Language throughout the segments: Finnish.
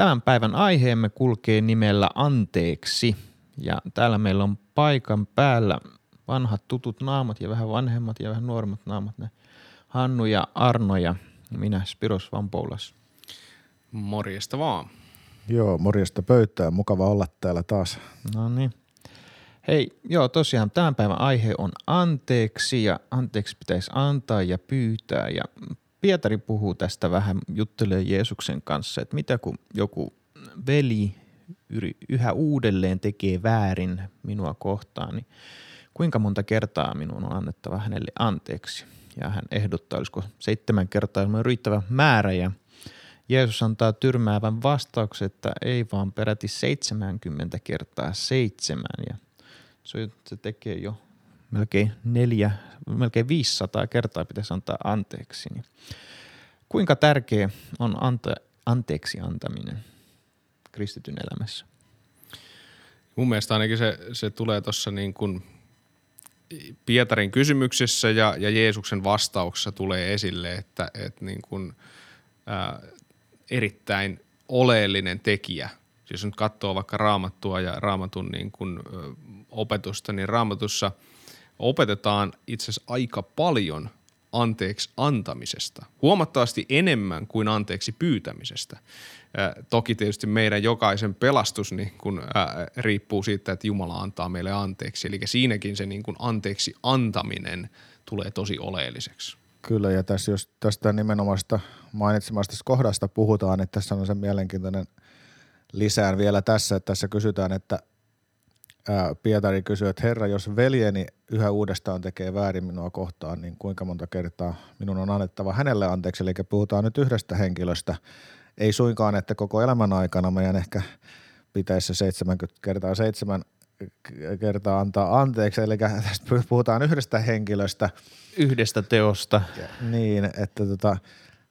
Tämän päivän aiheemme kulkee nimellä Anteeksi. Ja täällä meillä on paikan päällä vanhat tutut naamat ja vähän vanhemmat ja vähän nuoremmat naamat. Ne Hannu ja Arno ja minä Spiros Vampoulas. Morjesta vaan. Joo, morjesta pöytään. Mukava olla täällä taas. No niin. Hei, joo tosiaan tämän päivän aihe on anteeksi ja anteeksi pitäisi antaa ja pyytää ja Pietari puhuu tästä vähän, juttelee Jeesuksen kanssa, että mitä kun joku veli yhä uudelleen tekee väärin minua kohtaan, niin kuinka monta kertaa minun on annettava hänelle anteeksi? Ja hän ehdottaa, olisiko seitsemän kertaa on riittävä määrä ja Jeesus antaa tyrmäävän vastauksen, että ei vaan peräti 70 kertaa seitsemän ja se tekee jo melkein neljä, melkein 500 kertaa pitäisi antaa anteeksi. Niin kuinka tärkeä on anta, anteeksi antaminen kristityn elämässä? Mun mielestä ainakin se, se tulee tuossa niin kuin Pietarin kysymyksessä ja, ja Jeesuksen vastauksessa tulee esille, että, että niin kuin, ää, erittäin oleellinen tekijä. Siis jos nyt katsoo vaikka raamattua ja raamatun niin kuin, ö, opetusta, niin raamatussa – opetetaan itse asiassa aika paljon anteeksi antamisesta. Huomattavasti enemmän kuin anteeksi pyytämisestä. Äh, toki tietysti meidän jokaisen pelastus niin kun, äh, riippuu siitä, että Jumala antaa meille anteeksi. Eli siinäkin se niin kun anteeksi antaminen tulee tosi oleelliseksi. Kyllä, ja tässä jos tästä nimenomaista mainitsemasta kohdasta puhutaan, että tässä on se mielenkiintoinen lisään vielä tässä, että tässä kysytään, että Pietari kysyy, että Herra, jos veljeni yhä uudestaan tekee väärin minua kohtaan, niin kuinka monta kertaa minun on annettava hänelle anteeksi? Eli puhutaan nyt yhdestä henkilöstä. Ei suinkaan, että koko elämän aikana meidän ehkä pitäisi 70 kertaa 7 kertaa antaa anteeksi, eli tästä puhutaan yhdestä henkilöstä. Yhdestä teosta. Niin, että tota,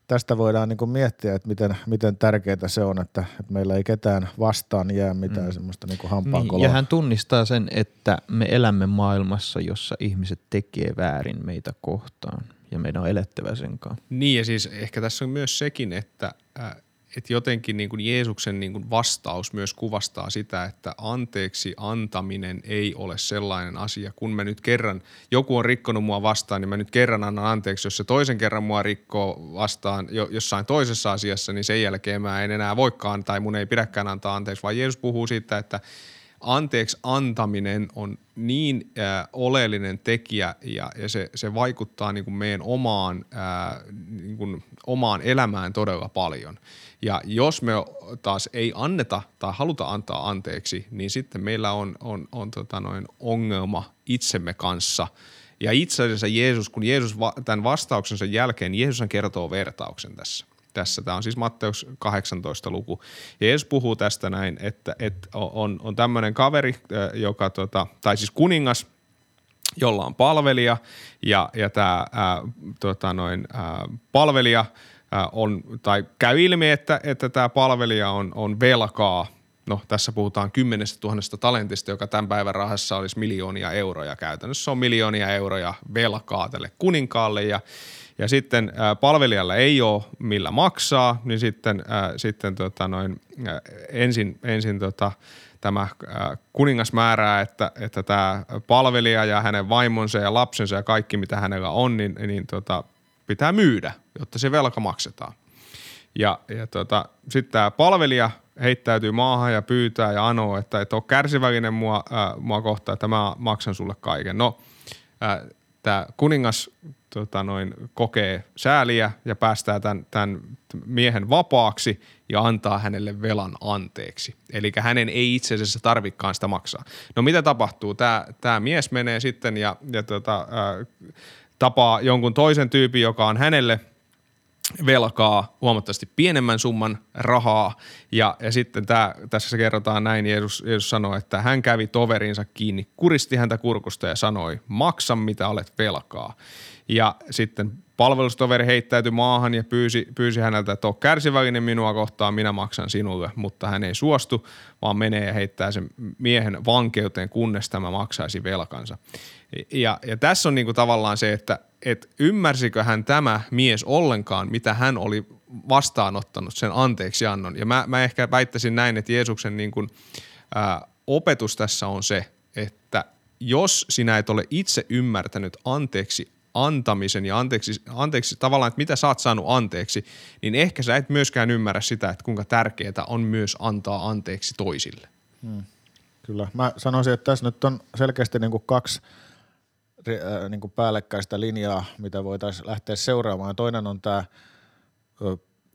tästä voidaan niin kuin miettiä, että miten, miten tärkeää se on, että, että meillä ei ketään vastaan jää mitään mm. semmoista niin kuin niin, Ja hän tunnistaa sen, että me elämme maailmassa, jossa ihmiset tekee väärin meitä kohtaan ja meidän on elettävä sen kanssa. Niin ja siis ehkä tässä on myös sekin, että äh, että jotenkin niin kuin Jeesuksen niin kuin vastaus myös kuvastaa sitä, että anteeksi antaminen ei ole sellainen asia, kun me nyt kerran, joku on rikkonut mua vastaan, niin mä nyt kerran annan anteeksi, jos se toisen kerran mua rikkoo vastaan jo, jossain toisessa asiassa, niin sen jälkeen mä en enää voikaan tai mun ei pidäkään antaa anteeksi, vaan Jeesus puhuu siitä, että anteeksi antaminen on niin äh, oleellinen tekijä ja, ja se, se vaikuttaa niin kuin meidän omaan, äh, niin kuin omaan elämään todella paljon. Ja jos me taas ei anneta tai haluta antaa anteeksi, niin sitten meillä on, on, on tota noin ongelma itsemme kanssa. Ja itse asiassa Jeesus, kun Jeesus va- tämän vastauksensa jälkeen, Jeesus kertoo vertauksen tässä tässä. Tämä on siis Matteus 18 luku. Ja Jeesus puhuu tästä näin, että, että on, on tämmöinen kaveri, joka, tota, tai siis kuningas, jolla on palvelija, ja, ja tämä ää, tota noin, ää, palvelija – on, tai käy ilmi, että, että tämä palvelija on, on velkaa. No tässä puhutaan kymmenestä tuhannesta talentista, joka tämän päivän rahassa olisi miljoonia euroja käytännössä. on miljoonia euroja velkaa tälle kuninkaalle ja, ja sitten ää, palvelijalla ei ole millä maksaa, niin sitten, ää, sitten tota noin, ää, ensin, ensin tota, tämä kuningas määrää, että, että tämä palvelija ja hänen vaimonsa ja lapsensa ja kaikki mitä hänellä on, niin, niin tota, pitää myydä, jotta se velka maksetaan. Ja, ja tota, sitten tämä palvelija heittäytyy maahan ja pyytää ja anoo, että et ole kärsivällinen mua, ää, mua kohtaan, että mä maksan sulle kaiken. No, tämä kuningas tota noin, kokee sääliä ja päästää tämän, tämän miehen vapaaksi ja antaa hänelle velan anteeksi. Eli hänen ei itse asiassa tarvikaan sitä maksaa. No mitä tapahtuu? Tämä, tämä mies menee sitten ja, ja tota, ää, tapaa jonkun toisen tyypin, joka on hänelle velkaa huomattavasti pienemmän summan rahaa. Ja, ja sitten tää, tässä kerrotaan näin, Jeesus, Jeesus sanoi, että hän kävi toverinsa kiinni, kuristi häntä kurkusta ja sanoi, maksa mitä olet velkaa. Ja sitten palvelustoveri heittäytyi maahan ja pyysi, pyysi häneltä, että ole kärsivällinen minua kohtaan, minä maksan sinulle, mutta hän ei suostu, vaan menee ja heittää sen miehen vankeuteen, kunnes tämä maksaisi velkansa. Ja, ja tässä on niinku tavallaan se, että et ymmärsikö hän tämä mies ollenkaan, mitä hän oli vastaanottanut sen anteeksiannon. Ja mä, mä ehkä väittäisin näin, että Jeesuksen niinku, ää, opetus tässä on se, että jos sinä et ole itse ymmärtänyt anteeksi antamisen ja anteeksi, anteeksi tavallaan, että mitä sä oot saanut anteeksi, niin ehkä sä et myöskään ymmärrä sitä, että kuinka tärkeää on myös antaa anteeksi toisille. Hmm. Kyllä. Mä sanoisin, että tässä nyt on selkeästi niin kuin kaksi niin kuin päällekkäistä linjaa, mitä voitaisiin lähteä seuraamaan. Toinen on tämä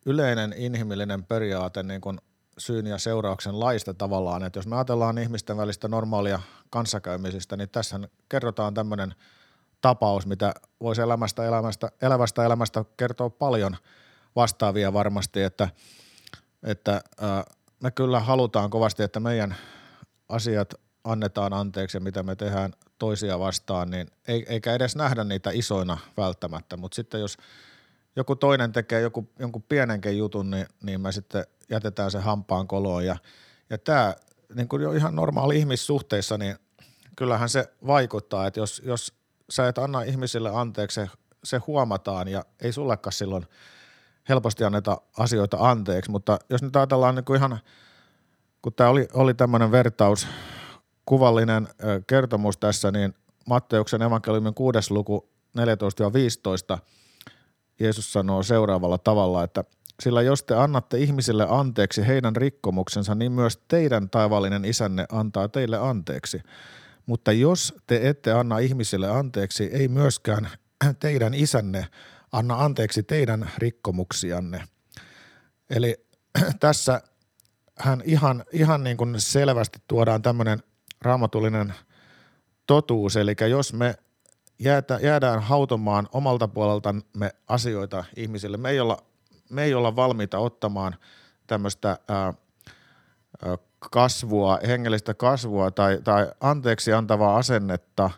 yleinen inhimillinen periaate niin kuin syyn ja seurauksen laista tavallaan, että jos me ajatellaan ihmisten välistä normaalia kanssakäymisistä, niin tässä kerrotaan tämmöinen – tapaus, mitä voisi elämästä, elämästä, elävästä elämästä kertoa paljon vastaavia varmasti, että, että ää, me kyllä halutaan kovasti, että meidän asiat annetaan anteeksi ja mitä me tehdään toisia vastaan, niin ei, eikä edes nähdä niitä isoina välttämättä, mutta sitten jos joku toinen tekee joku, jonkun pienenkin jutun, niin, niin me sitten jätetään se hampaan koloon. Ja, ja tämä niin kuin jo ihan normaali ihmissuhteissa, niin kyllähän se vaikuttaa, että jos, jos sä et anna ihmisille anteeksi, se, huomataan ja ei sullekaan silloin helposti anneta asioita anteeksi, mutta jos nyt ajatellaan niin kuin ihan, kun tämä oli, oli tämmöinen vertaus, kuvallinen kertomus tässä, niin Matteuksen evankeliumin kuudes luku 14-15 Jeesus sanoo seuraavalla tavalla, että sillä jos te annatte ihmisille anteeksi heidän rikkomuksensa, niin myös teidän taivallinen isänne antaa teille anteeksi. Mutta jos te ette anna ihmisille anteeksi, ei myöskään teidän isänne anna anteeksi teidän rikkomuksianne. Eli tässä hän ihan, ihan niin kuin selvästi tuodaan tämmöinen raamatullinen totuus, eli jos me jäätä, jäädään hautomaan omalta puoleltamme asioita ihmisille, me ei olla, me ei olla valmiita ottamaan tämmöistä ää, kasvua, hengellistä kasvua tai, tai anteeksi antavaa asennetta,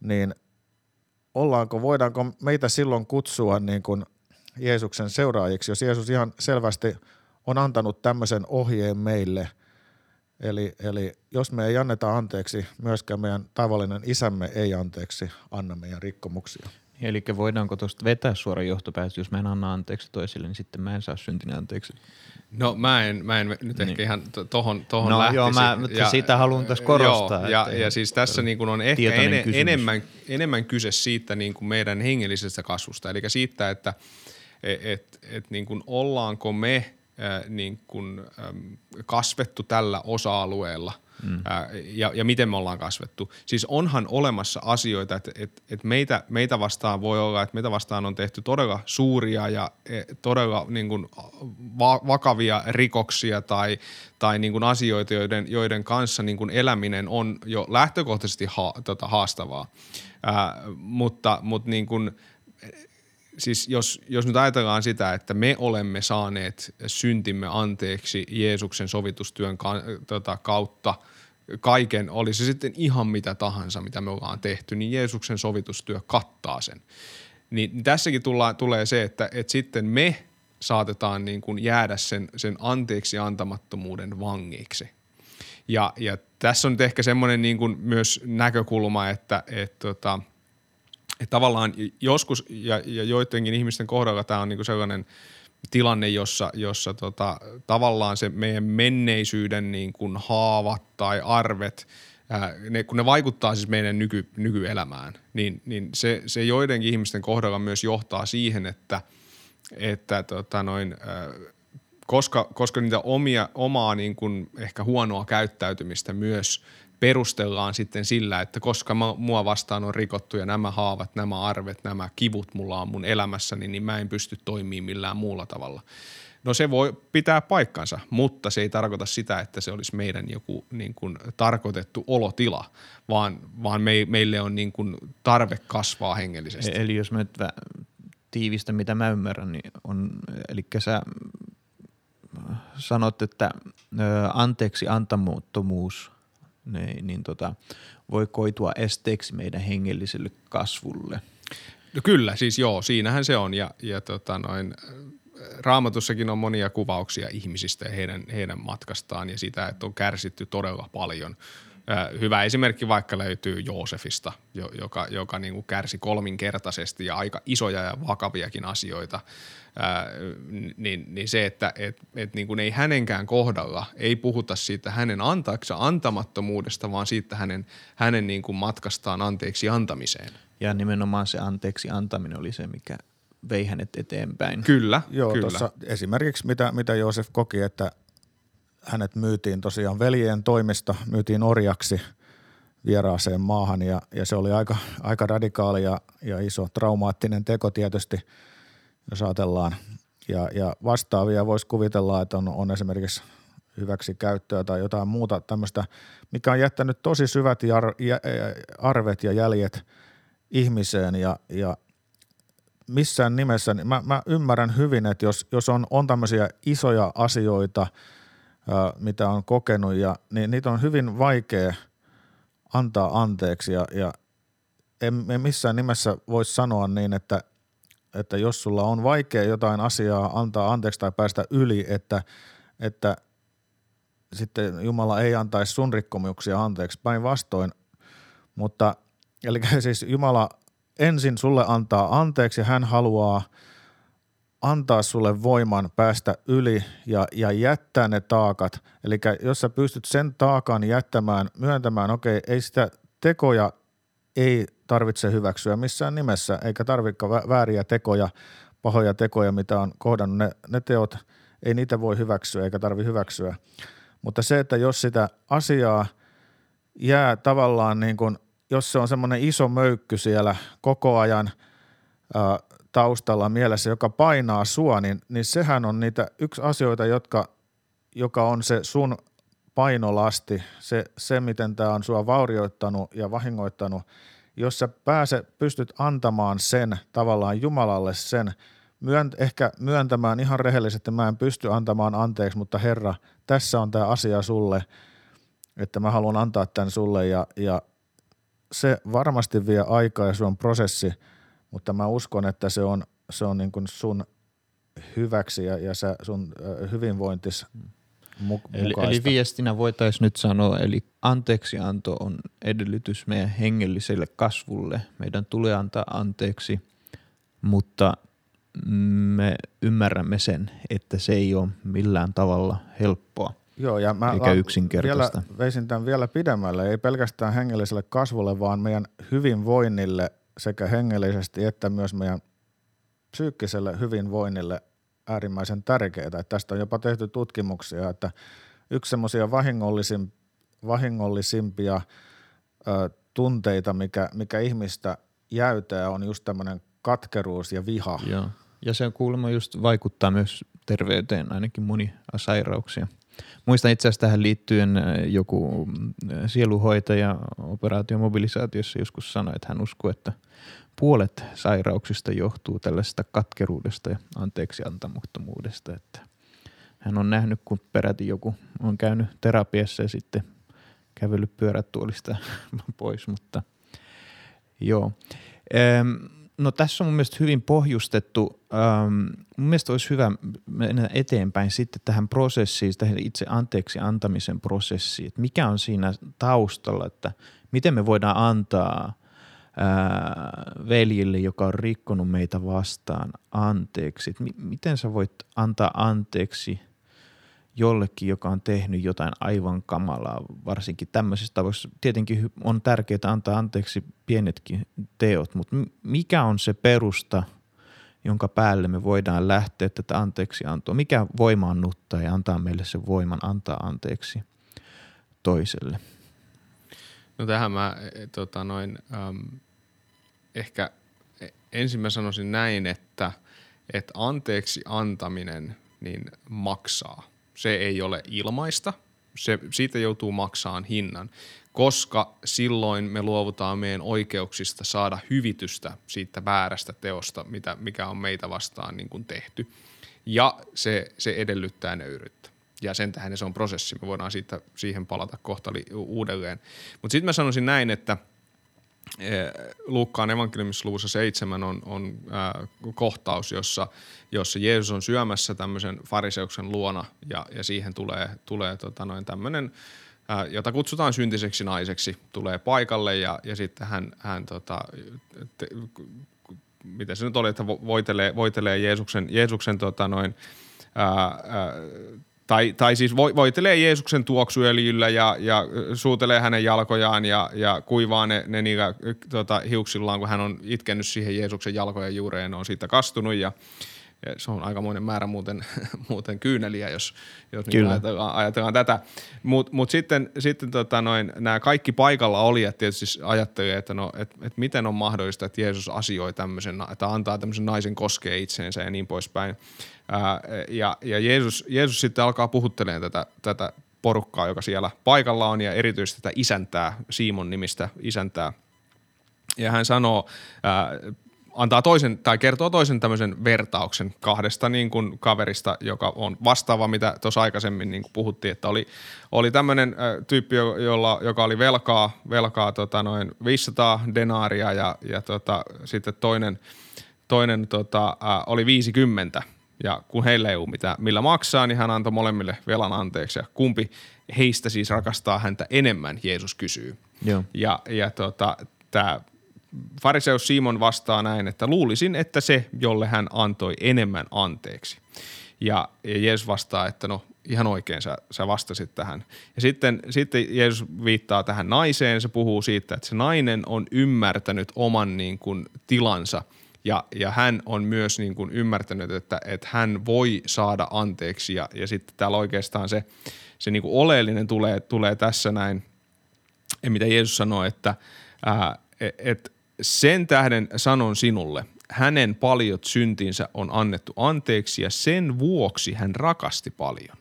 niin ollaanko, voidaanko meitä silloin kutsua niin kuin Jeesuksen seuraajiksi, jos Jeesus ihan selvästi on antanut tämmöisen ohjeen meille. Eli, eli jos me ei anneta anteeksi, myöskään meidän tavallinen isämme ei anteeksi anna meidän rikkomuksia. Eli voidaanko tuosta vetää suora johtopäätös, jos mä en anna anteeksi toisille, niin sitten mä en saa syntinen anteeksi? No mä en, mä en nyt niin. ehkä ihan tohon, tohon no, lähtisi. Joo, mä, ja, sitä haluan tässä korostaa. Joo, ja, ja siis tässä niin kuin on ehkä ene, enemmän, enemmän kyse siitä niin kuin meidän hengellisestä kasvusta, eli siitä, että et, et, et niin kuin ollaanko me niin kuin, kasvettu tällä osa-alueella – mm. ja, ja miten me ollaan kasvettu. Siis onhan olemassa asioita, että, että, että meitä, meitä vastaan voi olla, että meitä vastaan on tehty todella suuria ja e, todella niin kuin va- vakavia rikoksia tai, tai niin kuin asioita, joiden, joiden kanssa niin kuin eläminen on jo lähtökohtaisesti ha, tota, haastavaa. Ää, mutta mutta niin kuin, siis jos, jos nyt ajatellaan sitä, että me olemme saaneet syntimme anteeksi Jeesuksen sovitustyön ka, tota, kautta – kaiken, oli se sitten ihan mitä tahansa, mitä me ollaan tehty, niin Jeesuksen sovitustyö kattaa sen. Niin tässäkin tulla, tulee se, että, että sitten me saatetaan niin kuin jäädä sen, sen anteeksi antamattomuuden vangiksi. Ja, ja tässä on nyt ehkä semmoinen niin kuin myös näkökulma, että, että, tota, että, että tavallaan joskus ja, ja joidenkin ihmisten kohdalla tämä on niin kuin sellainen – tilanne, jossa, jossa tota, tavallaan se meidän menneisyyden niin haavat tai arvet, ää, ne, kun ne vaikuttaa siis meidän nyky, nykyelämään, niin, niin se, se joidenkin ihmisten kohdalla myös johtaa siihen, että, että tota noin, koska, koska niitä omia, omaa niin kuin ehkä huonoa käyttäytymistä myös perustellaan sitten sillä, että koska mä, mua vastaan on rikottu ja nämä haavat, nämä arvet, nämä kivut mulla on mun elämässäni, niin mä en pysty toimimaan millään muulla tavalla. No se voi pitää paikkansa, mutta se ei tarkoita sitä, että se olisi meidän joku niin kuin tarkoitettu olotila, vaan, vaan me, meille on niin kuin tarve kasvaa hengellisesti. Eli jos mä nyt tiivistä, mitä mä ymmärrän, niin on, eli sä sanot, että anteeksi antamottomuus niin, niin tota, voi koitua esteeksi meidän hengelliselle kasvulle. No kyllä, siis joo, siinähän se on ja, ja tota noin, raamatussakin on monia kuvauksia ihmisistä ja heidän, heidän matkastaan ja sitä, että on kärsitty todella paljon. Hyvä esimerkki vaikka löytyy Joosefista, joka, joka niin kuin kärsi kolminkertaisesti ja aika isoja ja vakaviakin asioita. Ää, niin, niin se, että et, et niin kuin ei hänenkään kohdalla ei puhuta siitä hänen antaaksa antamattomuudesta, vaan siitä hänen, hänen niin kuin matkastaan anteeksi antamiseen. Ja nimenomaan se anteeksi antaminen oli se, mikä vei hänet eteenpäin. Kyllä, Joo, kyllä. Tossa esimerkiksi mitä, mitä Joosef koki, että hänet myytiin tosiaan veljen toimesta, myytiin orjaksi vieraaseen maahan ja, ja se oli aika, aika radikaali ja, ja iso traumaattinen teko tietysti, jos ajatellaan. Ja, ja vastaavia voisi kuvitella, että on, on esimerkiksi hyväksi käyttöä tai jotain muuta tämmöistä, mikä on jättänyt tosi syvät jar, jä, arvet ja jäljet ihmiseen ja, ja missään nimessä, niin mä, mä ymmärrän hyvin, että jos, jos on, on tämmöisiä isoja asioita, mitä on kokenut, ja, niin niitä on hyvin vaikea antaa anteeksi ja, ja en, en missään nimessä voi sanoa niin, että, että jos sulla on vaikea jotain asiaa antaa anteeksi tai päästä yli, että, että sitten Jumala ei antaisi sun rikkomuksia anteeksi päinvastoin, mutta eli siis Jumala ensin sulle antaa anteeksi hän haluaa antaa sulle voiman päästä yli ja, ja jättää ne taakat. Eli jos sä pystyt sen taakan jättämään, myöntämään, okei, ei sitä tekoja ei tarvitse hyväksyä missään nimessä, eikä tarvitse vääriä tekoja, pahoja tekoja, mitä on kohdannut. Ne, ne teot, ei niitä voi hyväksyä eikä tarvi hyväksyä. Mutta se, että jos sitä asiaa jää tavallaan niin kuin – jos se on semmoinen iso möykky siellä koko ajan taustalla mielessä, joka painaa sua, niin, niin sehän on niitä yksi asioita, jotka, joka on se sun painolasti, se, se miten tämä on sua vaurioittanut ja vahingoittanut. Jos sä pääse, pystyt antamaan sen tavallaan Jumalalle sen, myön, ehkä myöntämään ihan rehellisesti, mä en pysty antamaan anteeksi, mutta Herra, tässä on tämä asia sulle, että mä haluan antaa tämän sulle ja, ja se varmasti vie aikaa ja se on prosessi, mutta mä uskon, että se on, se on niin kuin sun hyväksi ja, ja sä, sun hyvinvointis mukaista. Eli, eli viestinä voitaisiin nyt sanoa, eli anteeksianto on edellytys meidän hengelliselle kasvulle. Meidän tulee antaa anteeksi, mutta me ymmärrämme sen, että se ei ole millään tavalla helppoa. Joo, ja mä eikä yksinkertaista. Vielä, veisin tämän vielä pidemmälle, ei pelkästään hengelliselle kasvulle, vaan meidän hyvinvoinnille sekä hengellisesti että myös meidän psyykkiselle hyvinvoinnille äärimmäisen tärkeää. Että tästä on jopa tehty tutkimuksia, että yksi semmoisia vahingollisim, vahingollisimpia ö, tunteita, mikä, mikä ihmistä jäytää, on just tämmöinen katkeruus ja viha. Joo. Ja se kuulemma just vaikuttaa myös terveyteen, ainakin moni sairauksia – Muistan itse asiassa tähän liittyen äh, joku äh, sieluhoitaja operaatiomobilisaatiossa joskus sanoi, että hän uskoo, että puolet sairauksista johtuu tällaisesta katkeruudesta ja anteeksi antamuttomuudesta, että hän on nähnyt, kun peräti joku on käynyt terapiassa ja sitten kävellyt pyörätuolista pois, mutta joo. No tässä on mun mielestä hyvin pohjustettu. Ähm, mun mielestä olisi hyvä mennä eteenpäin sitten tähän prosessiin, tähän itse anteeksi antamisen prosessiin. Että mikä on siinä taustalla, että miten me voidaan antaa ää, veljille, joka on rikkonut meitä vastaan, anteeksi. Että mi- miten sä voit antaa anteeksi – jollekin, joka on tehnyt jotain aivan kamalaa, varsinkin tämmöisessä tavoissa. Tietenkin on tärkeää antaa anteeksi pienetkin teot, mutta mikä on se perusta, jonka päälle me voidaan lähteä tätä anteeksi antoa. Mikä voimaannuttaa ja antaa meille sen voiman antaa anteeksi toiselle? No tähän mä e, tota noin, äm, ehkä ensin mä sanoisin näin, että, että anteeksi antaminen niin maksaa. Se ei ole ilmaista, se, siitä joutuu maksaan hinnan, koska silloin me luovutaan meidän oikeuksista saada hyvitystä siitä väärästä teosta, mitä, mikä on meitä vastaan niin kuin tehty. Ja se, se edellyttää nöyryyttä. Ja sen tähän se on prosessi. Me voidaan siitä, siihen palata kohta uudelleen. Mutta sitten mä sanoisin näin, että – Luukkaan evankeliumissa luvussa seitsemän on, on äh, kohtaus, jossa, jossa Jeesus on syömässä tämmöisen fariseuksen luona ja, ja siihen tulee, tulee tota noin tämmöinen, äh, jota kutsutaan syntiseksi naiseksi, tulee paikalle ja, ja sitten hän, hän tota, te, miten se nyt oli, että voitelee, voitelee Jeesuksen, Jeesuksen tota noin, ää, ää, tai, tai siis vo, voitelee Jeesuksen tuoksuöljyllä ja, ja suutelee hänen jalkojaan ja, ja kuivaa ne, ne niillä, tota, hiuksillaan, kun hän on itkennyt siihen Jeesuksen jalkojen juureen, on siitä kastunut ja, ja se on aikamoinen määrä muuten, muuten kyyneliä, jos, jos niin ajatellaan, ajatellaan tätä. Mutta mut sitten, sitten tota noin, nämä kaikki paikalla olijat tietysti ajattelee, että no, et, et miten on mahdollista, että Jeesus asioi tämmöisen, että antaa tämmöisen naisen koskea itseensä ja niin poispäin. Ää, ja ja Jeesus, Jeesus sitten alkaa puhuttelemaan tätä, tätä porukkaa, joka siellä paikalla on ja erityisesti tätä isäntää, Simon nimistä isäntää. Ja hän sanoo, ää, antaa toisen tai kertoo toisen tämmöisen vertauksen kahdesta niin kuin kaverista, joka on vastaava, mitä tuossa aikaisemmin niin kuin puhuttiin, että oli, oli tämmöinen tyyppi, jolla, joka oli velkaa, velkaa tota noin 500 denaaria ja, ja tota, sitten toinen, toinen tota, äh, oli 50 ja kun heillä ei ole mitään, millä maksaa, niin hän antoi molemmille velan anteeksi. Ja kumpi heistä siis rakastaa häntä enemmän, Jeesus kysyy. Joo. Ja, ja tota, tämä fariseus Simon vastaa näin, että luulisin, että se, jolle hän antoi enemmän anteeksi. Ja, ja Jeesus vastaa, että no ihan oikein sä, sä vastasit tähän. Ja sitten, sitten Jeesus viittaa tähän naiseen, se puhuu siitä, että se nainen on ymmärtänyt oman niin kuin, tilansa ja, ja hän on myös niin kuin, ymmärtänyt, että, että hän voi saada anteeksi ja, ja sitten täällä oikeastaan se, se niin kuin oleellinen tulee, tulee tässä näin, mitä Jeesus sanoi, että ää, et, et sen tähden sanon sinulle, hänen paljot syntinsä on annettu anteeksi ja sen vuoksi hän rakasti paljon.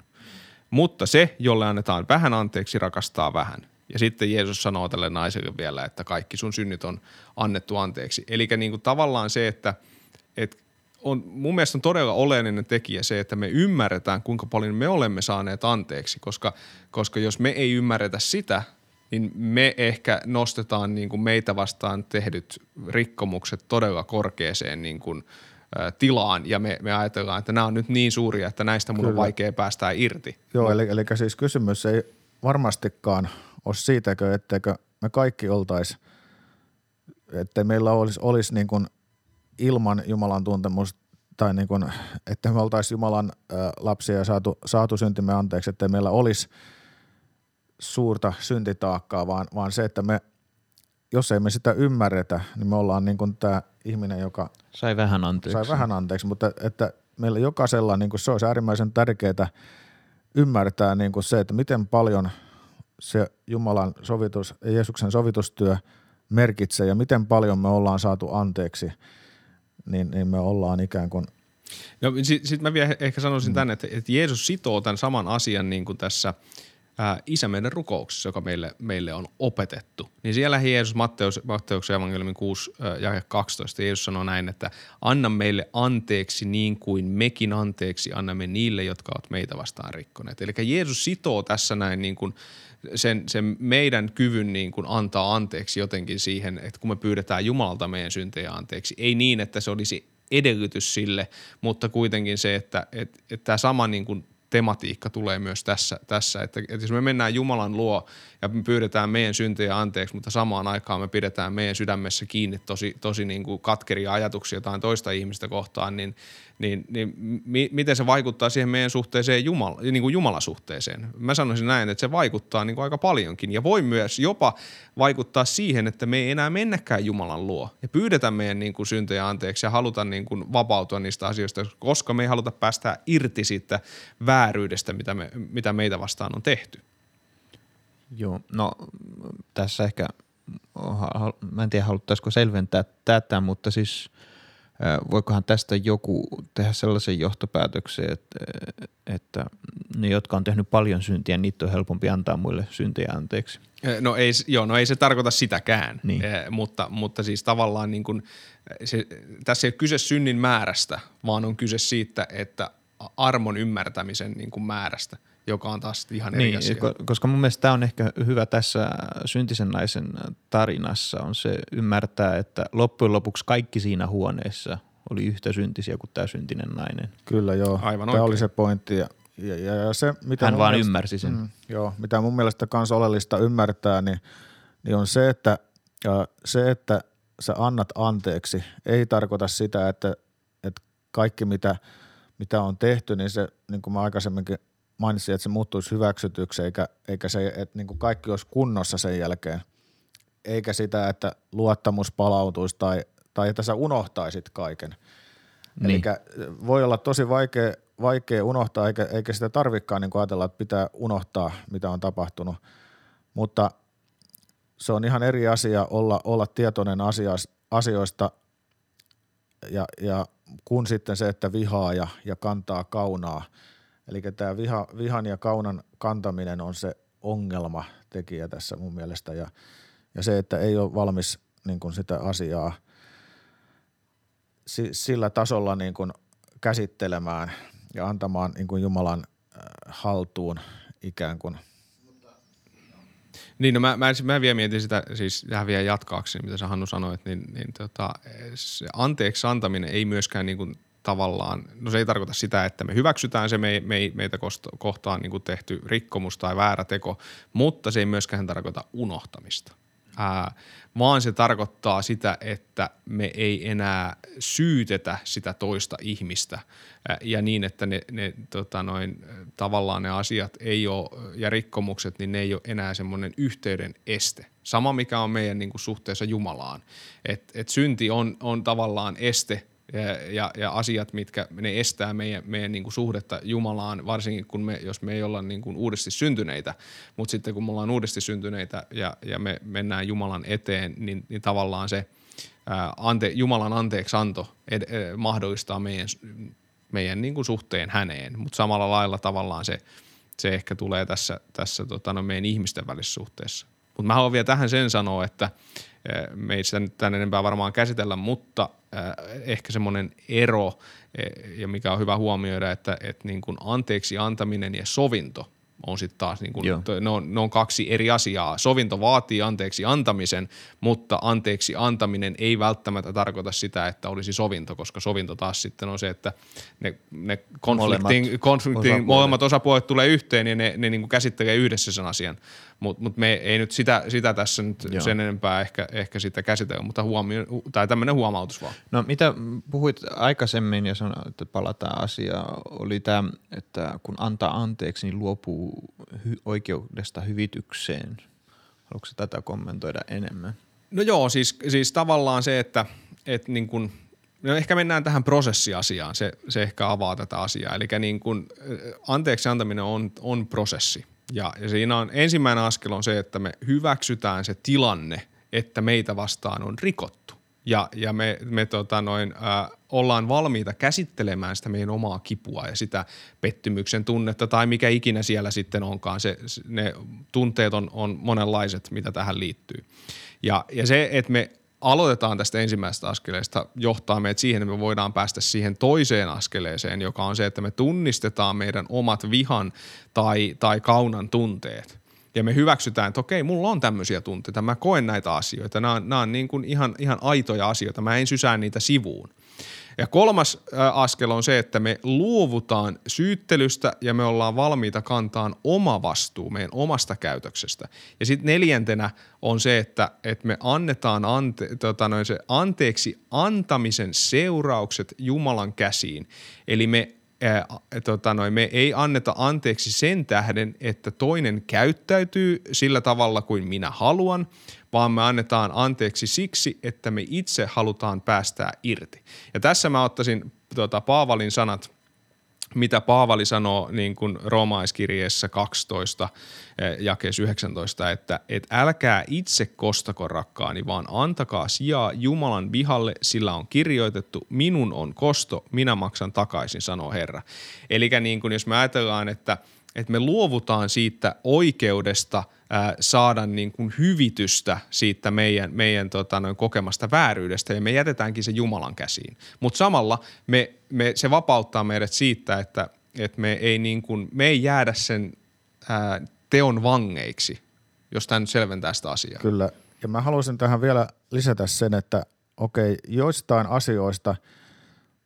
Mutta se, jolle annetaan vähän anteeksi, rakastaa vähän. Ja sitten Jeesus sanoo tälle naiselle vielä, että kaikki sun synnit on annettu anteeksi. Eli niin kuin tavallaan se, että, että on, mun mielestä on todella oleellinen tekijä se, että me ymmärretään, kuinka paljon me olemme saaneet anteeksi, koska, koska jos me ei ymmärretä sitä, niin me ehkä nostetaan niin kuin meitä vastaan tehdyt rikkomukset todella korkeaseen niin kuin, ä, tilaan ja me, me ajatellaan, että nämä on nyt niin suuria, että näistä mun Kyllä. on vaikea päästää irti. Joo, eli, eli siis kysymys ei varmastikaan ole siitäkö, etteikö me kaikki oltaisi, että meillä olisi, olisi niin kuin ilman Jumalan tuntemus tai niin kuin, että me oltaisiin Jumalan lapsia ja saatu, saatu syntimme anteeksi, että meillä olisi – suurta syntitaakkaa, vaan, vaan se, että me, jos ei me sitä ymmärretä, niin me ollaan niin kuin tämä ihminen, joka sai vähän anteeksi. Sai vähän anteeksi, mutta että meillä jokaisella niin kuin se olisi äärimmäisen tärkeää ymmärtää niin kuin se, että miten paljon se Jumalan sovitus Jeesuksen sovitustyö merkitsee ja miten paljon me ollaan saatu anteeksi, niin, niin me ollaan ikään kuin No sitten sit mä vielä ehkä sanoisin mm. tänne, että, että Jeesus sitoo tämän saman asian niin kuin tässä – isä meidän rukouksessa, joka meille, meille on opetettu. Niin siellä Jeesus Matteus, Matteuksen evankeliumin 6 ja 12 Jeesus sanoo näin, että anna meille anteeksi niin kuin mekin anteeksi annamme niille, jotka ovat meitä vastaan rikkoneet. Eli Jeesus sitoo tässä näin niin kuin sen, sen meidän kyvyn niin kuin antaa anteeksi jotenkin siihen, että kun me pyydetään Jumalalta meidän syntejä anteeksi, ei niin, että se olisi edellytys sille, mutta kuitenkin se, että, että, että tämä sama niin kuin tematiikka tulee myös tässä, tässä että, että jos me mennään Jumalan luo ja me pyydetään meidän syntejä anteeksi, mutta samaan aikaan me pidetään meidän sydämessä kiinni tosi, tosi niin kuin katkeria ajatuksia jotain toista ihmistä kohtaan, niin, niin, niin mi, miten se vaikuttaa siihen meidän suhteeseen Jumala, niin kuin Jumalasuhteeseen? Mä sanoisin näin, että se vaikuttaa niin kuin aika paljonkin ja voi myös jopa vaikuttaa siihen, että me ei enää mennäkään Jumalan luo ja pyydetään meidän niin kuin syntejä anteeksi ja haluta niin kuin vapautua niistä asioista, koska me ei haluta päästää irti siitä vääryydestä, mitä, me, mitä meitä vastaan on tehty. Joo, no tässä ehkä, mä en tiedä haluttaisiko selventää tätä, mutta siis voikohan tästä joku tehdä sellaisen johtopäätöksen, että, että ne, jotka on tehnyt paljon syntiä, niitä on helpompi antaa muille syntejä anteeksi. No ei, joo, no ei se tarkoita sitäkään, niin. eh, mutta, mutta siis tavallaan niin kuin, se, tässä ei ole kyse synnin määrästä, vaan on kyse siitä, että armon ymmärtämisen niin kuin määrästä – joka on taas ihan eri niin, asia. Koska mun mielestä tämä on ehkä hyvä tässä syntisen naisen tarinassa on se ymmärtää, että loppujen lopuksi kaikki siinä huoneessa oli yhtä syntisiä kuin tämä syntinen nainen. Kyllä joo, Aivan tämä oikein. oli se pointti ja, ja, ja, ja se, mitä Hän vaan mielestä, ymmärsi sen. Mm, joo, mitä mun mielestä kans oleellista ymmärtää, niin, niin on se, että ja se, että sä annat anteeksi, ei tarkoita sitä, että, että kaikki mitä, mitä on tehty, niin se, niin kuin mä aikaisemminkin mainitsin, että se muuttuisi hyväksytyksi, eikä, eikä se, että niin kuin kaikki olisi kunnossa sen jälkeen, eikä sitä, että luottamus palautuisi tai, tai että sä unohtaisit kaiken. Niin. Eli voi olla tosi vaikea, vaikea unohtaa, eikä, eikä sitä tarvikaan niin ajatella, että pitää unohtaa, mitä on tapahtunut, mutta se on ihan eri asia olla, olla tietoinen asioista ja, ja kun sitten se, että vihaa ja, ja kantaa kaunaa – Eli tämä viha, vihan ja kaunan kantaminen on se ongelma tekijä tässä mun mielestä ja, ja se, että ei ole valmis niin kuin sitä asiaa sillä tasolla niin kuin käsittelemään ja antamaan niin kuin Jumalan äh, haltuun ikään kuin. Niin, no mä, mä, mä vielä mietin sitä, siis tähän vielä jatkaakseni, mitä sä Hannu sanoit, niin, niin tota, se anteeksi antaminen ei myöskään niin kuin tavallaan, no se ei tarkoita sitä, että me hyväksytään se me, me, meitä kohtaan niin kuin tehty rikkomus tai väärä teko, mutta se ei myöskään tarkoita unohtamista. Ää, vaan se tarkoittaa sitä, että me ei enää syytetä sitä toista ihmistä ää, ja niin, että ne, ne tota noin, tavallaan ne asiat ei ole, ja rikkomukset, niin ne ei ole enää semmoinen yhteyden este. Sama mikä on meidän niin kuin suhteessa Jumalaan. Et, et synti on, on tavallaan este ja, ja, ja asiat, mitkä ne estää meidän, meidän niin kuin suhdetta Jumalaan, varsinkin kun me, jos me ei olla niin kuin uudesti syntyneitä, mutta sitten kun me ollaan uudesti syntyneitä ja, ja me mennään Jumalan eteen, niin, niin tavallaan se ää, ante, Jumalan anteeksianto ed, ed, mahdollistaa meidän, meidän niin kuin suhteen häneen, mutta samalla lailla tavallaan se, se ehkä tulee tässä, tässä tota, no meidän ihmisten välissä suhteessa. Mutta mä haluan vielä tähän sen sanoa, että me ei sitä nyt tänne enempää varmaan käsitellä, mutta ehkä semmoinen ero, e, ja mikä on hyvä huomioida, että, että niin kuin anteeksi antaminen ja sovinto on sitten taas, niin kuin, ne, on, ne on kaksi eri asiaa. Sovinto vaatii anteeksi antamisen, mutta anteeksi antaminen ei välttämättä tarkoita sitä, että olisi sovinto, koska sovinto taas sitten on se, että ne, ne konfliktin, molemmat, konfliktin osapuolet. molemmat osapuolet tulee yhteen ja ne, ne niin kuin käsittelee yhdessä sen asian. Mutta mut me ei nyt sitä, sitä tässä nyt Joo. sen enempää ehkä, ehkä sitä käsitellä, mutta huomio, tai tämmöinen huomautus vaan. No mitä puhuit aikaisemmin ja sanoit, että palataan asiaan, oli tämä, että kun antaa anteeksi, niin luopuu hy- oikeudesta hyvitykseen. Haluatko tätä kommentoida enemmän? No joo, siis, siis tavallaan se, että, että niin kun, no ehkä mennään tähän prosessiasiaan, se, se ehkä avaa tätä asiaa. Eli niin kun, anteeksi antaminen on, on prosessi. Ja, ja siinä on ensimmäinen askel on se, että me hyväksytään se tilanne, että meitä vastaan on rikottu. Ja, ja me, me tota noin, äh, ollaan valmiita käsittelemään sitä meidän omaa kipua ja sitä pettymyksen tunnetta tai mikä ikinä siellä sitten onkaan. Se, ne tunteet on, on monenlaiset, mitä tähän liittyy. Ja, ja se, että me aloitetaan tästä ensimmäisestä askeleesta, johtaa meidät siihen, että me voidaan päästä siihen toiseen askeleeseen, joka on se, että me tunnistetaan meidän omat vihan tai, tai kaunan tunteet. ja me hyväksytään, että okei, mulla on tämmöisiä tunteita, mä koen näitä asioita, nämä on, nämä on niin kuin ihan, ihan aitoja asioita, mä en sysää niitä sivuun. Ja kolmas askel on se, että me luovutaan syyttelystä ja me ollaan valmiita kantaan oma vastuu meidän omasta käytöksestä. Ja sitten neljäntenä on se, että, että me annetaan ante, tota noin se anteeksi antamisen seuraukset Jumalan käsiin. Eli me ää, tota noin, me ei anneta anteeksi sen tähden, että toinen käyttäytyy sillä tavalla kuin minä haluan, vaan me annetaan anteeksi siksi, että me itse halutaan päästää irti. Ja tässä mä ottaisin tota, Paavalin sanat, mitä Paavali sanoo niin kuin roomaiskirjeessä 12 jakeessa 19, että et älkää itse kostako rakkaani, vaan antakaa sijaa Jumalan vihalle, sillä on kirjoitettu, minun on kosto, minä maksan takaisin, sanoo Herra. Eli niin kuin jos me ajatellaan, että, että me luovutaan siitä oikeudesta – saada niin kuin hyvitystä siitä meidän, meidän tota, noin kokemasta vääryydestä ja me jätetäänkin se Jumalan käsiin. Mutta samalla me, me, se vapauttaa meidät siitä, että, että me, ei niin kuin, me ei jäädä sen ää, teon vangeiksi, jos tämä nyt selventää sitä asiaa. Kyllä, ja mä haluaisin tähän vielä lisätä sen, että okei, joistain asioista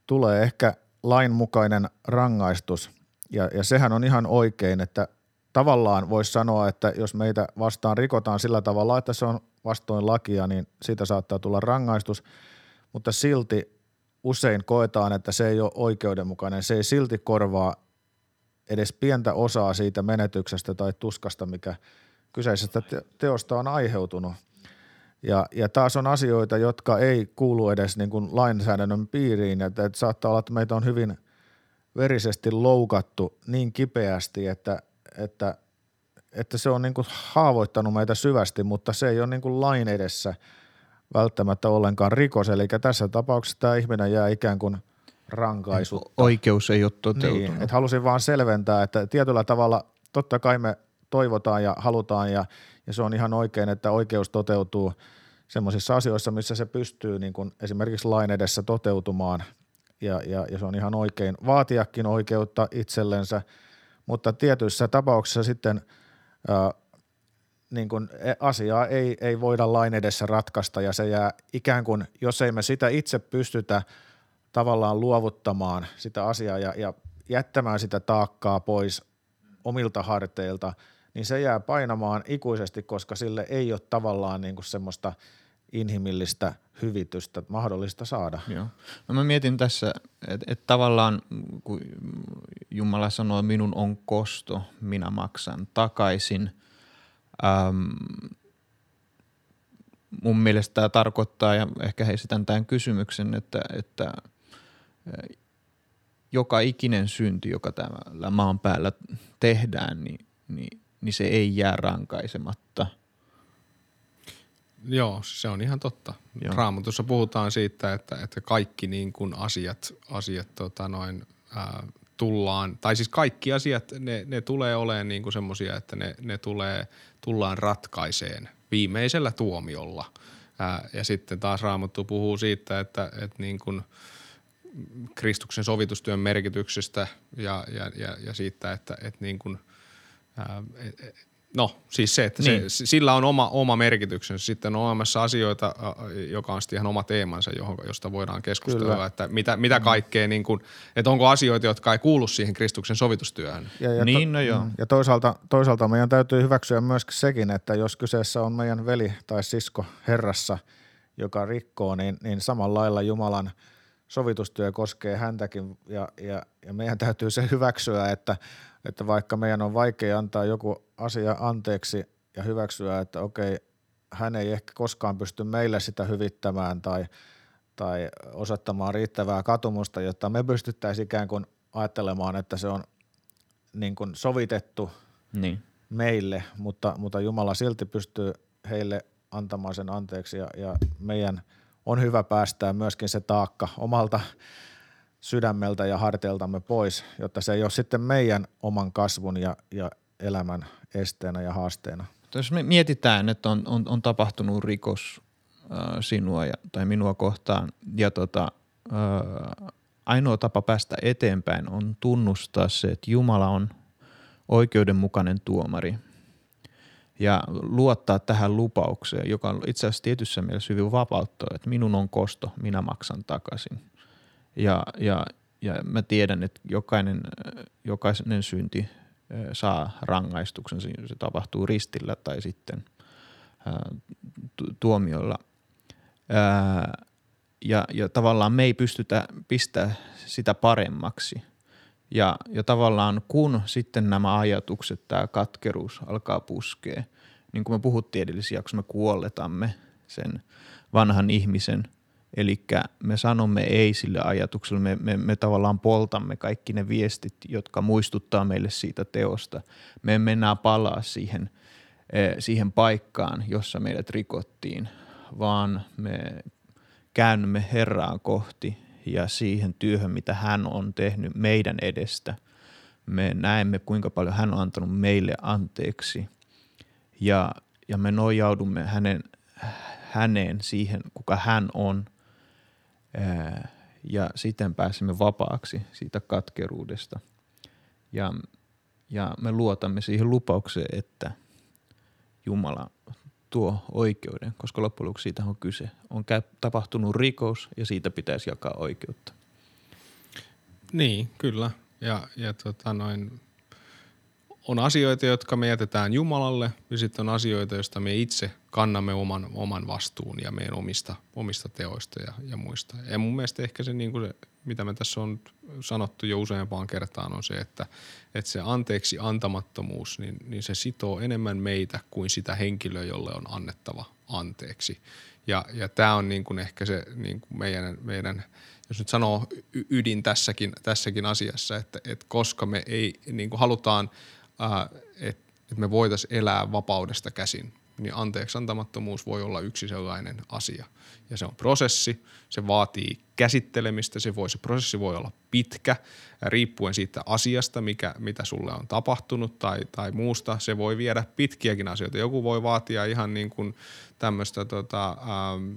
tulee ehkä lainmukainen rangaistus, ja, ja sehän on ihan oikein, että tavallaan voisi sanoa, että jos meitä vastaan rikotaan sillä tavalla, että se on vastoin lakia, niin siitä saattaa tulla rangaistus, mutta silti usein koetaan, että se ei ole oikeudenmukainen. Se ei silti korvaa edes pientä osaa siitä menetyksestä tai tuskasta, mikä kyseisestä teosta on aiheutunut. Ja, ja taas on asioita, jotka ei kuulu edes niin kuin lainsäädännön piiriin, että, että saattaa olla, että meitä on hyvin verisesti loukattu niin kipeästi, että että, että se on niin kuin haavoittanut meitä syvästi, mutta se ei ole niin kuin lain edessä välttämättä ollenkaan rikos. Eli tässä tapauksessa tämä ihminen jää ikään kuin rankaisutta. Oikeus ei ole toteutunut. Niin, että halusin vaan selventää, että tietyllä tavalla totta kai me toivotaan ja halutaan ja, ja se on ihan oikein, että oikeus toteutuu semmoisissa asioissa, missä se pystyy niin kuin esimerkiksi lain edessä toteutumaan ja, ja, ja se on ihan oikein vaatiakin oikeutta itsellensä – mutta tietyissä tapauksissa sitten ää, niin kuin e, asiaa ei, ei voida lain edessä ratkaista ja se jää ikään kuin, jos ei me sitä itse pystytä tavallaan luovuttamaan sitä asiaa ja, ja jättämään sitä taakkaa pois omilta harteilta, niin se jää painamaan ikuisesti, koska sille ei ole tavallaan niin kuin semmoista – inhimillistä hyvitystä mahdollista saada. Joo. No mä mietin tässä, että et tavallaan kun Jumala sanoo, minun on kosto, minä maksan takaisin. Ähm, mun mielestä tämä tarkoittaa, ja ehkä heisitän tämän kysymyksen, että, että joka ikinen synti, joka täällä maan päällä tehdään, niin, niin, niin se ei jää rankaisematta – Joo, se on ihan totta. Joo. Raamatussa puhutaan siitä, että, että kaikki niin kuin asiat, asiat tota noin, ää, tullaan, tai siis kaikki asiat, ne, ne tulee olemaan niin kuin semmoisia, että ne, ne tulee, tullaan ratkaiseen viimeisellä tuomiolla. Ää, ja sitten taas Raamattu puhuu siitä, että, että niin kuin Kristuksen sovitustyön merkityksestä ja, ja, ja, ja siitä, että, että niin kuin, ää, et, No siis se, että niin. se, sillä on oma, oma merkityksensä. Sitten on olemassa asioita, joka on sitten ihan oma teemansa, johon, josta voidaan keskustella, Kyllä. että mitä, mitä mm. kaikkea, niin kuin, että onko asioita, jotka ei kuulu siihen Kristuksen sovitustyöhön. Ja, ja niin, to, no joo. Ja toisaalta, toisaalta meidän täytyy hyväksyä myös sekin, että jos kyseessä on meidän veli tai sisko Herrassa, joka rikkoo, niin, niin samalla lailla Jumalan sovitustyö koskee häntäkin ja, ja, ja meidän täytyy se hyväksyä, että – että vaikka meidän on vaikea antaa joku asia anteeksi ja hyväksyä, että okei, hän ei ehkä koskaan pysty meille sitä hyvittämään tai, tai osoittamaan riittävää katumusta, jotta me pystyttäisiin ikään kuin ajattelemaan, että se on niin kuin sovitettu niin. meille, mutta, mutta Jumala silti pystyy heille antamaan sen anteeksi ja, ja meidän on hyvä päästää myöskin se taakka omalta sydämeltä ja harteiltamme pois, jotta se ei ole sitten meidän oman kasvun ja, ja elämän esteenä ja haasteena. Jos me mietitään, että on, on, on tapahtunut rikos äh, sinua ja, tai minua kohtaan ja tota, äh, ainoa tapa päästä eteenpäin on tunnustaa se, että Jumala on oikeudenmukainen tuomari ja luottaa tähän lupaukseen, joka on itse asiassa tietyssä mielessä hyvin vapauttava, että minun on kosto, minä maksan takaisin. Ja, ja, ja mä tiedän, että jokainen, jokainen synti saa rangaistuksen, se tapahtuu ristillä tai sitten tuomioilla. Ja, ja tavallaan me ei pystytä pistää sitä paremmaksi – ja, ja tavallaan kun sitten nämä ajatukset, tämä katkeruus alkaa puskea, niin kuin me puhuttiin edellisessä jaksossa, me kuolletamme sen vanhan ihmisen. Eli me sanomme ei sille ajatukselle, me, me, me tavallaan poltamme kaikki ne viestit, jotka muistuttaa meille siitä teosta. Me emme enää palaa siihen, eh, siihen paikkaan, jossa meidät rikottiin, vaan me käännymme Herraa kohti ja siihen työhön, mitä hän on tehnyt meidän edestä. Me näemme, kuinka paljon hän on antanut meille anteeksi ja, ja me nojaudumme hänen, häneen siihen, kuka hän on ja siten pääsemme vapaaksi siitä katkeruudesta. Ja, ja me luotamme siihen lupaukseen, että Jumala tuo oikeuden, koska loppujen lopuksi siitä on kyse. On tapahtunut rikos ja siitä pitäisi jakaa oikeutta. Niin, kyllä. Ja, ja tota noin, on asioita, jotka me jätetään Jumalalle ja sitten on asioita, joista me itse kannamme oman, oman vastuun ja meidän omista, omista teoista ja, ja muista. Ja mun mielestä ehkä se, niin kuin se, mitä me tässä on sanottu jo useampaan kertaan, on se, että, että se anteeksi antamattomuus, niin, niin se sitoo enemmän meitä kuin sitä henkilöä, jolle on annettava anteeksi. Ja, ja tämä on niin kuin ehkä se niin kuin meidän, meidän, jos nyt sanoo ydin tässäkin, tässäkin asiassa, että, että koska me ei niin kuin halutaan – että me voitaisiin elää vapaudesta käsin, niin anteeksi antamattomuus voi olla yksi sellainen asia. Ja se on prosessi, se vaatii käsittelemistä, se, voi, se prosessi voi olla pitkä, riippuen siitä asiasta, mikä, mitä sulle on tapahtunut tai, tai muusta. Se voi viedä pitkiäkin asioita. Joku voi vaatia ihan niin kuin tämmöistä tota, ähm,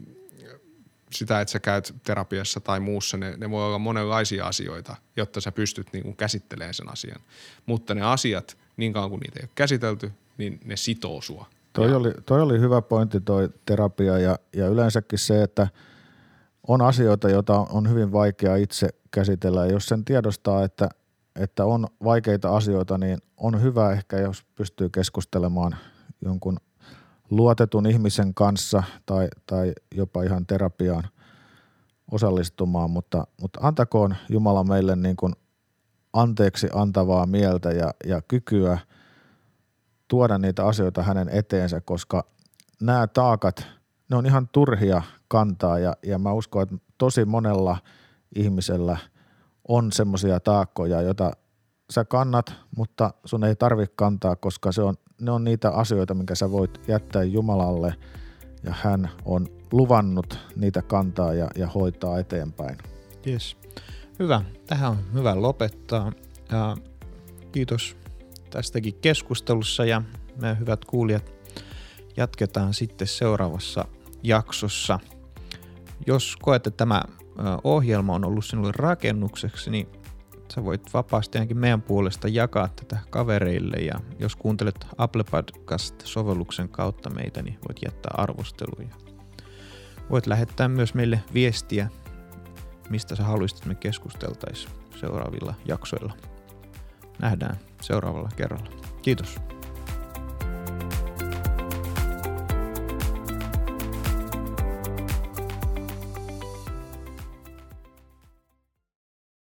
sitä, että sä käyt terapiassa tai muussa, ne, ne voi olla monenlaisia asioita, jotta sä pystyt niin kuin käsittelemään sen asian. Mutta ne asiat – niin kauan kuin niitä ei ole käsitelty, niin ne sitoo sua. Toi, oli, toi oli hyvä pointti toi terapia ja, ja yleensäkin se, että on asioita, joita on hyvin vaikea itse käsitellä. Ja jos sen tiedostaa, että, että on vaikeita asioita, niin on hyvä ehkä, jos pystyy keskustelemaan jonkun luotetun ihmisen kanssa tai, tai jopa ihan terapiaan osallistumaan, mutta, mutta antakoon Jumala meille niin kuin anteeksi antavaa mieltä ja, ja kykyä tuoda niitä asioita hänen eteensä, koska nämä taakat, ne on ihan turhia kantaa ja, ja mä uskon, että tosi monella ihmisellä on semmoisia taakkoja, joita sä kannat, mutta sun ei tarvitse kantaa, koska se on, ne on niitä asioita, minkä sä voit jättää Jumalalle ja hän on luvannut niitä kantaa ja, ja hoitaa eteenpäin. Yes. Hyvä. Tähän on hyvä lopettaa. Ja kiitos tästäkin keskustelussa ja me hyvät kuulijat jatketaan sitten seuraavassa jaksossa. Jos koet, että tämä ohjelma on ollut sinulle rakennukseksi, niin sä voit vapaasti ainakin meidän puolesta jakaa tätä kavereille ja jos kuuntelet Apple Podcast-sovelluksen kautta meitä, niin voit jättää arvosteluja. Voit lähettää myös meille viestiä mistä sä haluaisit, että me keskusteltaisiin seuraavilla jaksoilla. Nähdään seuraavalla kerralla. Kiitos.